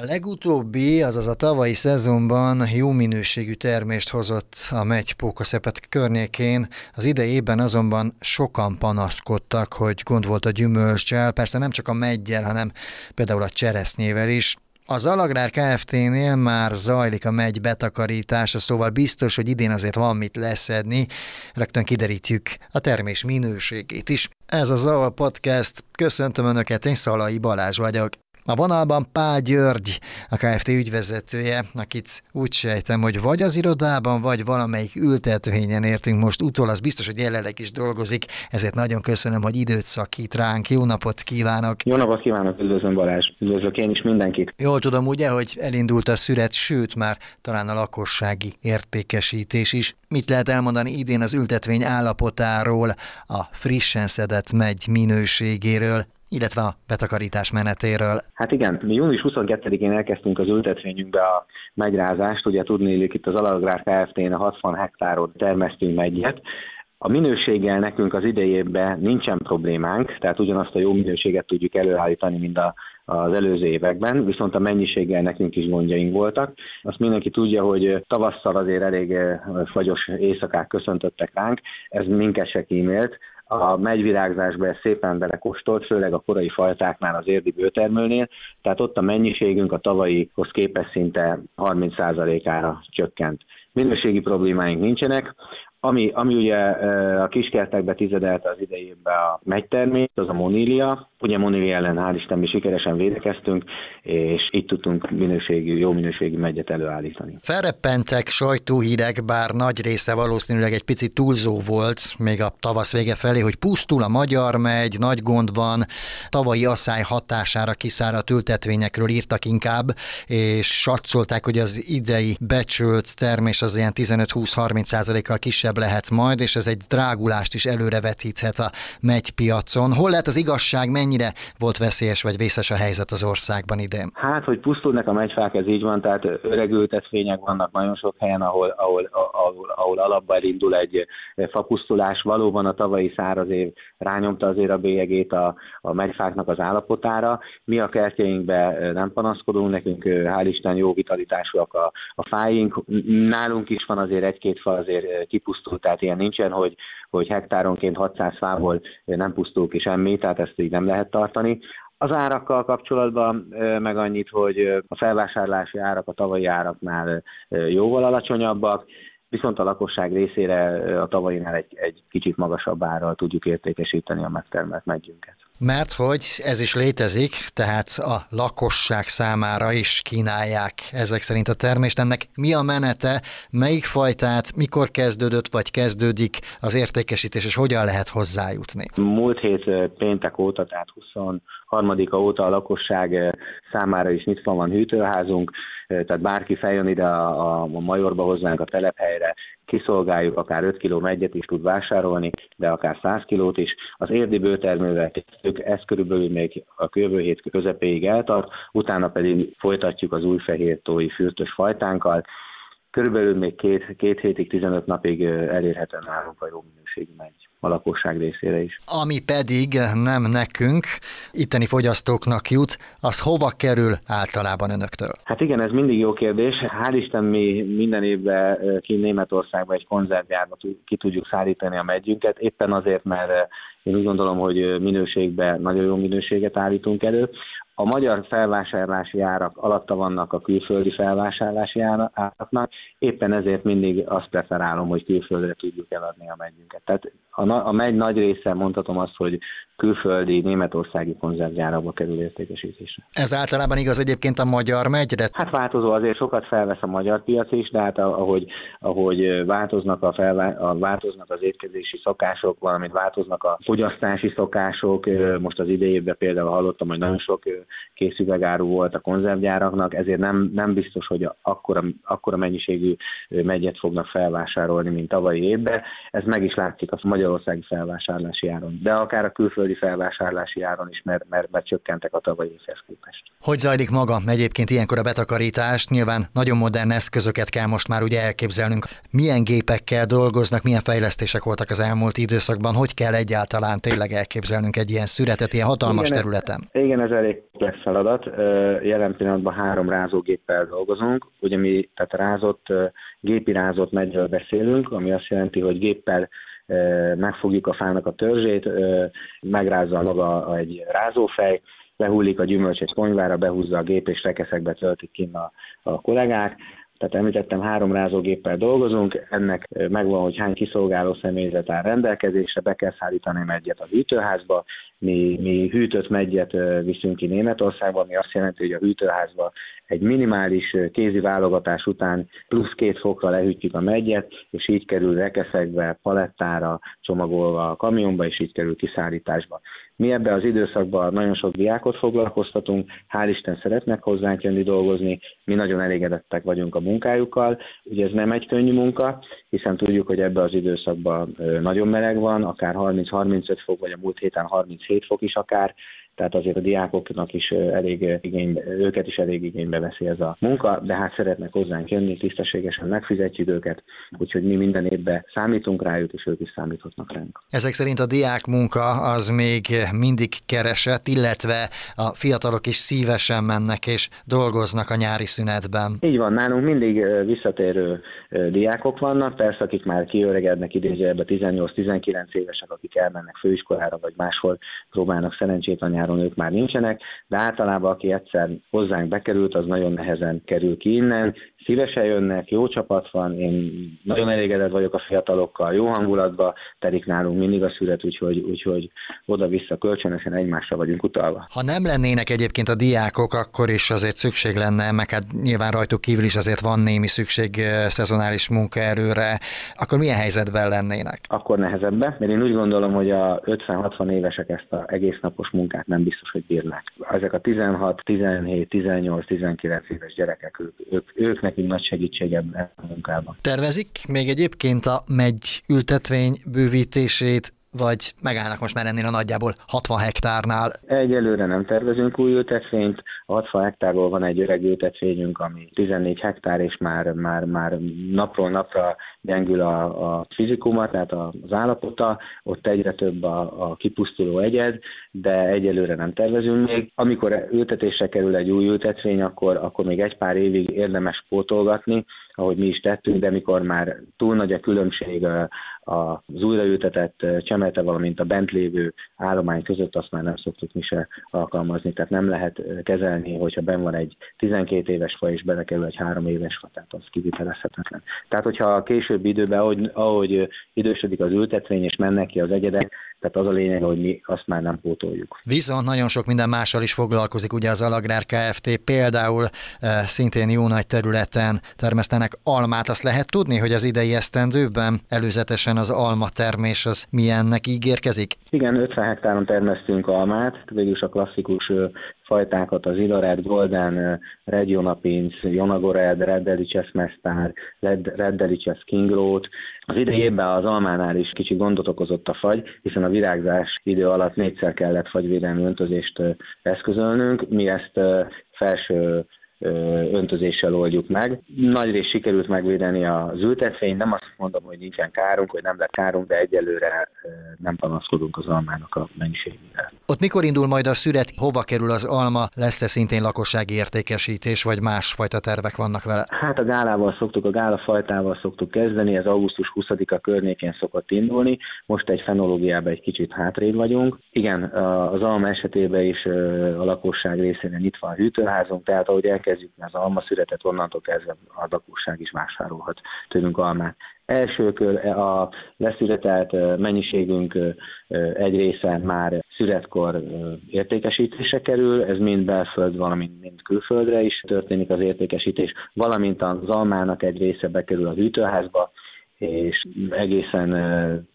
A legutóbbi, azaz a tavalyi szezonban jó minőségű termést hozott a megy Pókaszepet környékén, az idejében azonban sokan panaszkodtak, hogy gond volt a gyümölcsel, persze nem csak a meggyel, hanem például a cseresznyével is. Az Alagrár Kft-nél már zajlik a megy betakarítása, szóval biztos, hogy idén azért van mit leszedni. Rögtön kiderítjük a termés minőségét is. Ez az a Podcast. Köszöntöm Önöket, én Szalai Balázs vagyok. A vonalban Pál György, a KFT ügyvezetője, akit úgy sejtem, hogy vagy az irodában, vagy valamelyik ültetvényen értünk most utol, az biztos, hogy jelenleg is dolgozik, ezért nagyon köszönöm, hogy időt szakít ránk. Jó napot kívánok! Jó napot kívánok, üdvözlöm Balázs, üdvözlök én is mindenkit. Jól tudom ugye, hogy elindult a szüret, sőt már talán a lakossági értékesítés is. Mit lehet elmondani idén az ültetvény állapotáról, a frissen szedett megy minőségéről? Illetve a betakarítás menetéről. Hát igen, mi június 22-én elkezdtünk az ültetvényünkbe a megyrázást, ugye tudni, itt az Alagrár Kft-n a 60 hektárot termesztünk megyet, a minőséggel nekünk az idejében nincsen problémánk, tehát ugyanazt a jó minőséget tudjuk előállítani, mint a, az előző években, viszont a mennyiséggel nekünk is gondjaink voltak. Azt mindenki tudja, hogy tavasszal azért elég eh, fagyos éjszakák köszöntöttek ránk, ez minket se kímélt, a megyvirágzásba ez szépen belekóstolt, főleg a korai fajtáknál az érdi bőtermőnél, tehát ott a mennyiségünk a tavalyihoz képest szinte 30%-ára csökkent. Minőségi problémáink nincsenek, ami, ami ugye a kiskertekbe tizedelte az idejében a megytermés, az a monília. Ugye monília ellen hál' Isten mi sikeresen védekeztünk, és itt tudtunk minőségű, jó minőségű megyet előállítani. Felreppentek sajtóhírek, bár nagy része valószínűleg egy picit túlzó volt, még a tavasz vége felé, hogy pusztul a magyar megy, nagy gond van, tavalyi asszály hatására kiszáradt ültetvényekről írtak inkább, és satszolták, hogy az idei becsült termés az ilyen 15-20-30 százalékkal kisebb kisebb lehet majd, és ez egy drágulást is előrevetíthet a piacon. Hol lehet az igazság, mennyire volt veszélyes vagy vészes a helyzet az országban idén? Hát, hogy pusztulnak a megyfák, ez így van, tehát öregültetvények vannak nagyon sok helyen, ahol, ahol, ahol, ahol alapban elindul egy fapusztulás. Valóban a tavalyi száraz év rányomta azért a bélyegét a, a megyfáknak az állapotára. Mi a kertjeinkben nem panaszkodunk, nekünk hál' Isten jó vitalitásúak a, a fáink. Nálunk is van azért egy-két fa azért kipusztult pusztul, tehát ilyen nincsen, hogy, hogy hektáronként 600 fából nem pusztul ki semmi, tehát ezt így nem lehet tartani. Az árakkal kapcsolatban meg annyit, hogy a felvásárlási árak a tavalyi áraknál jóval alacsonyabbak, viszont a lakosság részére a tavainál egy, egy kicsit magasabb árral tudjuk értékesíteni a megtermelt megyünket. Mert hogy ez is létezik, tehát a lakosság számára is kínálják ezek szerint a termést. Ennek mi a menete, melyik fajtát, mikor kezdődött vagy kezdődik az értékesítés, és hogyan lehet hozzájutni? Múlt hét péntek óta, tehát 23-a óta a lakosság számára is nyitva van hűtőházunk, tehát bárki feljön ide a, a Majorba hozzánk a telephelyre, kiszolgáljuk, akár 5 kg megyet is tud vásárolni, de akár 100 kilót is. Az érdi bőtermővel kezdtük, ez körülbelül még a jövő hét közepéig eltart, utána pedig folytatjuk az új fehér tói fürtös fajtánkkal, körülbelül még két, két hétig, 15 napig elérhetően nálunk a jó minőségű megy a lakosság részére is. Ami pedig nem nekünk, itteni fogyasztóknak jut, az hova kerül általában önöktől? Hát igen, ez mindig jó kérdés. Hál' Isten mi minden évben ki Németországba egy konzervjárba ki tudjuk szállítani a megyünket, éppen azért, mert én úgy gondolom, hogy minőségben nagyon jó minőséget állítunk elő. A magyar felvásárlási árak alatta vannak a külföldi felvásárlási áraknak, éppen ezért mindig azt preferálom, hogy külföldre tudjuk eladni a megyünket. Tehát a, a megy nagy része, mondhatom azt, hogy külföldi, németországi konzervgyárakba kerül értékesítésre. Ez általában igaz egyébként a magyar megyre? Hát változó, azért sokat felvesz a magyar piac is, de hát ahogy, ahogy változnak, a felvá, a, változnak az étkezési szokások, valamint változnak a fogyasztási szokások, most az idejében például hallottam, hogy nagyon sok készüvegáru volt a konzervgyáraknak, ezért nem, nem biztos, hogy akkora, akkora mennyiségű megyet fognak felvásárolni, mint tavalyi évben. Ez meg is látszik a magyarországi felvásárlási áron. De akár a külföldi felvásárlási áron is, mert, mert, mert csökkentek a tavalyi évhez képest. Hogy zajlik maga egyébként ilyenkor a betakarítás? Nyilván nagyon modern eszközöket kell most már ugye elképzelnünk. Milyen gépekkel dolgoznak, milyen fejlesztések voltak az elmúlt időszakban? Hogy kell egyáltalán tényleg elképzelnünk egy ilyen szüretet, ilyen hatalmas igen, területen? Igen, ez elég komplex feladat. Jelen pillanatban három rázógéppel dolgozunk. Ugye mi, tehát rázott, gépi rázott megyről beszélünk, ami azt jelenti, hogy géppel megfogjuk a fának a törzsét, megrázza maga egy rázófej, lehullik a gyümölcs egy konyvára, behúzza a gép, és rekeszekbe töltik ki a, a kollégák. Tehát említettem, három rázógéppel dolgozunk, ennek megvan, hogy hány kiszolgáló személyzet áll rendelkezésre, be kell szállítani egyet a hűtőházba, mi, mi hűtött megyet viszünk ki Németországba, ami azt jelenti, hogy a hűtőházba egy minimális kézi válogatás után plusz két fokra lehűtjük a megyet, és így kerül rekeszekbe, palettára, csomagolva a kamionba, és így kerül kiszállításba. Mi ebben az időszakban nagyon sok diákot foglalkoztatunk, hál' Isten szeretnek hozzánk jönni dolgozni, mi nagyon elégedettek vagyunk a munkájukkal. Ugye ez nem egy könnyű munka, hiszen tudjuk, hogy ebben az időszakban nagyon meleg van, akár 30-35 fok, vagy a múlt héten 37 fok is akár, tehát azért a diákoknak is elég igénybe, őket is elég igénybe veszi ez a munka, de hát szeretnek hozzánk jönni, tisztességesen megfizetjük őket, úgyhogy mi minden évben számítunk rájuk, és ők is számíthatnak ránk. Ezek szerint a diák munka az még mindig keresett, illetve a fiatalok is szívesen mennek és dolgoznak a nyári szünetben. Így van, nálunk mindig visszatérő diákok vannak, persze akik már kiöregednek idézőjelben 18-19 évesek, akik elmennek főiskolára, vagy máshol próbálnak szerencsét a nyáron, ők már nincsenek, de általában aki egyszer hozzánk bekerült, az nagyon nehezen kerül ki innen, szívesen jönnek, jó csapat van, én nagyon elégedett vagyok a fiatalokkal, jó hangulatban telik nálunk mindig a szület, úgyhogy, úgyhogy oda-vissza kölcsönösen egymásra vagyunk utalva. Ha nem lennének egyébként a diákok, akkor is azért szükség lenne, meg hát nyilván rajtuk kívül is azért van némi szükség szezonális munkaerőre, akkor milyen helyzetben lennének? Akkor nehezebben, mert én úgy gondolom, hogy a 50-60 évesek ezt az egész napos munkát nem biztos, hogy bírnák. Ezek a 16, 17, 18, 19 éves gyerekek, ők, ők, őknek nekünk nagy segítség ebben a munkában. Tervezik még egyébként a megy ültetvény bővítését, vagy megállnak most már ennél a nagyjából 60 hektárnál? Egyelőre nem tervezünk új ültetvényt, 60 hektárból van egy öreg ültetvényünk, ami 14 hektár, és már, már, már napról napra gyengül a, a fizikuma, tehát az állapota, ott egyre több a, a kipusztuló egyed, de egyelőre nem tervezünk még. Amikor ültetésre kerül egy új ültetvény, akkor, akkor még egy pár évig érdemes pótolgatni, ahogy mi is tettünk, de mikor már túl nagy a különbség az újraültetett csemete, valamint a bent lévő állomány között, azt már nem szoktuk mi se alkalmazni, tehát nem lehet kezelni, hogyha ben van egy 12 éves faj és belekerül egy 3 éves fa, tehát az kivitelezhetetlen. Tehát, hogyha a későbbi időben, ahogy, ahogy idősödik az ültetvény és mennek ki az egyedek, tehát az a lényeg, hogy mi azt már nem pótoljuk. Viszont nagyon sok minden mással is foglalkozik, ugye az Alagrár Kft. például e, szintén jó nagy területen termesztenek almát. Azt lehet tudni, hogy az idei esztendőben előzetesen az alma termés az milyennek ígérkezik? Igen, 50 hektáron termesztünk almát, végülis a klasszikus fajtákat, az Ilored, Golden, Red Jonapinc, Jonagored, Red Delicious Mestár, Red, Red Delicious Kinglót. Az idei évben az almánál is kicsi gondot okozott a fagy, hiszen a virágzás idő alatt négyszer kellett fagyvédelmi öntözést eszközölnünk. Mi ezt felső öntözéssel oldjuk meg. Nagy rész sikerült megvédeni az ültetvényt, nem azt mondom, hogy nincsen kárunk, hogy nem lett kárunk, de egyelőre nem panaszkodunk az almának a mennyiségével. Ott mikor indul majd a szület, hova kerül az alma, lesz-e szintén lakossági értékesítés, vagy másfajta tervek vannak vele? Hát a gálával szoktuk, a gála fajtával szoktuk kezdeni, ez augusztus 20-a környékén szokott indulni, most egy fenológiában egy kicsit hátrébb vagyunk. Igen, az alma esetében is a lakosság részére nyitva a hűtőházunk, tehát ahogy el elkezdjük az alma születet, onnantól kezdve a lakosság is vásárolhat tőlünk almát. Első kör a leszületelt mennyiségünk egy része már születkor értékesítése kerül, ez mind belföld, valamint mind külföldre is történik az értékesítés, valamint az almának egy része bekerül a hűtőházba, és egészen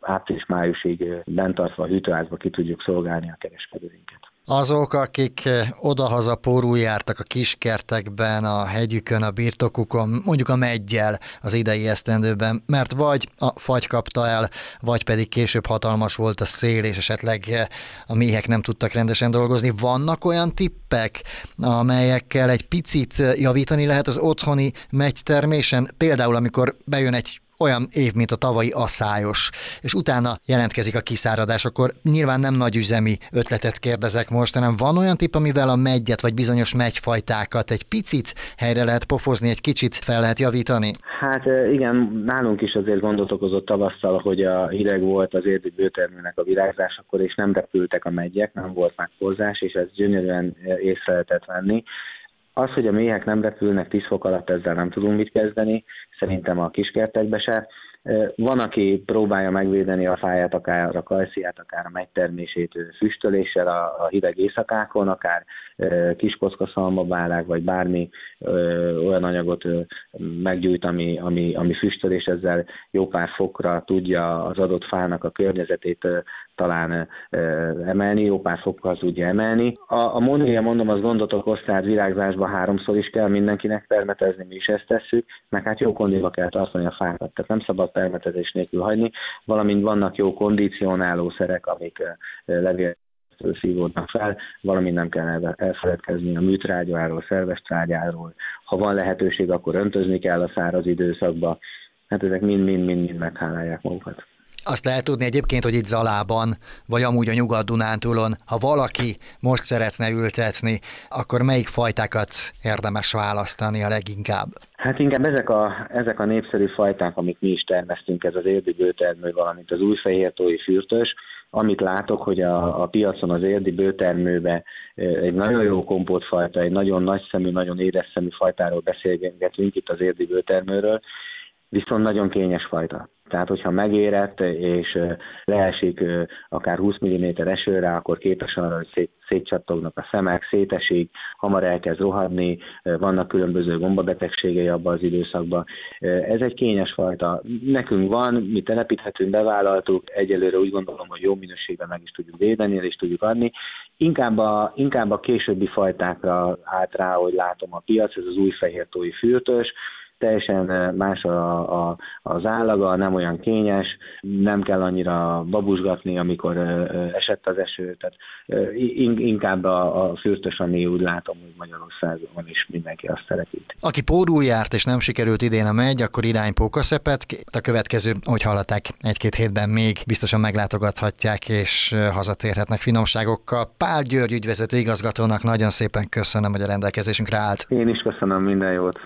április-májusig bent tartva a hűtőházba ki tudjuk szolgálni a kereskedőinket. Azok, akik odahaza porul jártak a kiskertekben, a hegyükön, a birtokukon, mondjuk a meggyel az idei esztendőben, mert vagy a fagy kapta el, vagy pedig később hatalmas volt a szél, és esetleg a méhek nem tudtak rendesen dolgozni. Vannak olyan tippek, amelyekkel egy picit javítani lehet az otthoni megytermésen? Például, amikor bejön egy olyan év, mint a tavalyi asszályos, és utána jelentkezik a kiszáradás, akkor nyilván nem nagy üzemi ötletet kérdezek most, hanem van olyan tip, amivel a megyet vagy bizonyos megyfajtákat egy picit helyre lehet pofozni, egy kicsit fel lehet javítani? Hát igen, nálunk is azért gondot okozott tavasszal, hogy a hideg volt az érdi bőtermőnek a virágzásakor, és nem repültek a megyek, nem volt meghozzás, és ez gyönyörűen észre lehetett venni. Az, hogy a méhek nem repülnek 10 fok alatt, ezzel nem tudunk mit kezdeni, szerintem a kiskertekbe se. Van, aki próbálja megvédeni a fáját, akár a kajsziát, akár a megtermését füstöléssel a, hideg éjszakákon, akár kis szalmabálák, vagy bármi olyan anyagot meggyújt, ami, ami, ami füstöl, és ezzel jó pár fokra tudja az adott fának a környezetét talán emelni, jó pár fokkal tudja emelni. A, a monélia, mondom, az gondot okoz, tehát virágzásban háromszor is kell mindenkinek permetezni, mi is ezt tesszük, meg hát jó kondiba kell tartani a fákat, tehát nem szabad permetezés nélkül hagyni, valamint vannak jó kondicionáló szerek, amik levél szívódnak fel, valamint nem kell elfeledkezni a műtrágyáról, szerves trágyáról. Ha van lehetőség, akkor öntözni kell a száraz időszakba. Hát ezek mind-mind-mind meghálálják magukat. Azt lehet tudni egyébként, hogy itt Zalában, vagy amúgy a Nyugat-Dunántúlon, ha valaki most szeretne ültetni, akkor melyik fajtákat érdemes választani a leginkább? Hát inkább ezek a, ezek a népszerű fajták, amit mi is termesztünk, ez az érdi bőtermő, valamint az új fehértói fürtös, amit látok, hogy a, a piacon az érdi bőtermőbe egy nagyon jó kompótfajta, egy nagyon nagy szemű, nagyon édes szemű fajtáról beszélgetünk itt az érdi bőtermőről, viszont nagyon kényes fajta. Tehát, hogyha megérett, és leesik akár 20 mm esőre, akkor képes arra, hogy szét, szétcsattognak a szemek, szétesik, hamar elkezd rohadni, vannak különböző gombabetegségei abban az időszakban. Ez egy kényes fajta. Nekünk van, mi telepíthetünk, bevállaltuk, egyelőre úgy gondolom, hogy jó minőségben meg is tudjuk védeni, és tudjuk adni. Inkább a, inkább a későbbi fajtákra állt rá, hogy látom a piac, ez az új fehértói fürtös, teljesen más a, a, az állaga, nem olyan kényes, nem kell annyira babusgatni, amikor esett az eső, tehát inkább a, a fürtös, ami úgy látom, hogy Magyarországon is mindenki azt szeretít. Aki pórul járt és nem sikerült idén a megy, akkor irány Pókaszepet. A következő, hogy hallották, egy-két hétben még biztosan meglátogathatják és hazatérhetnek finomságokkal. Pál György ügyvezető igazgatónak nagyon szépen köszönöm, hogy a rendelkezésünkre állt. Én is köszönöm, minden jót.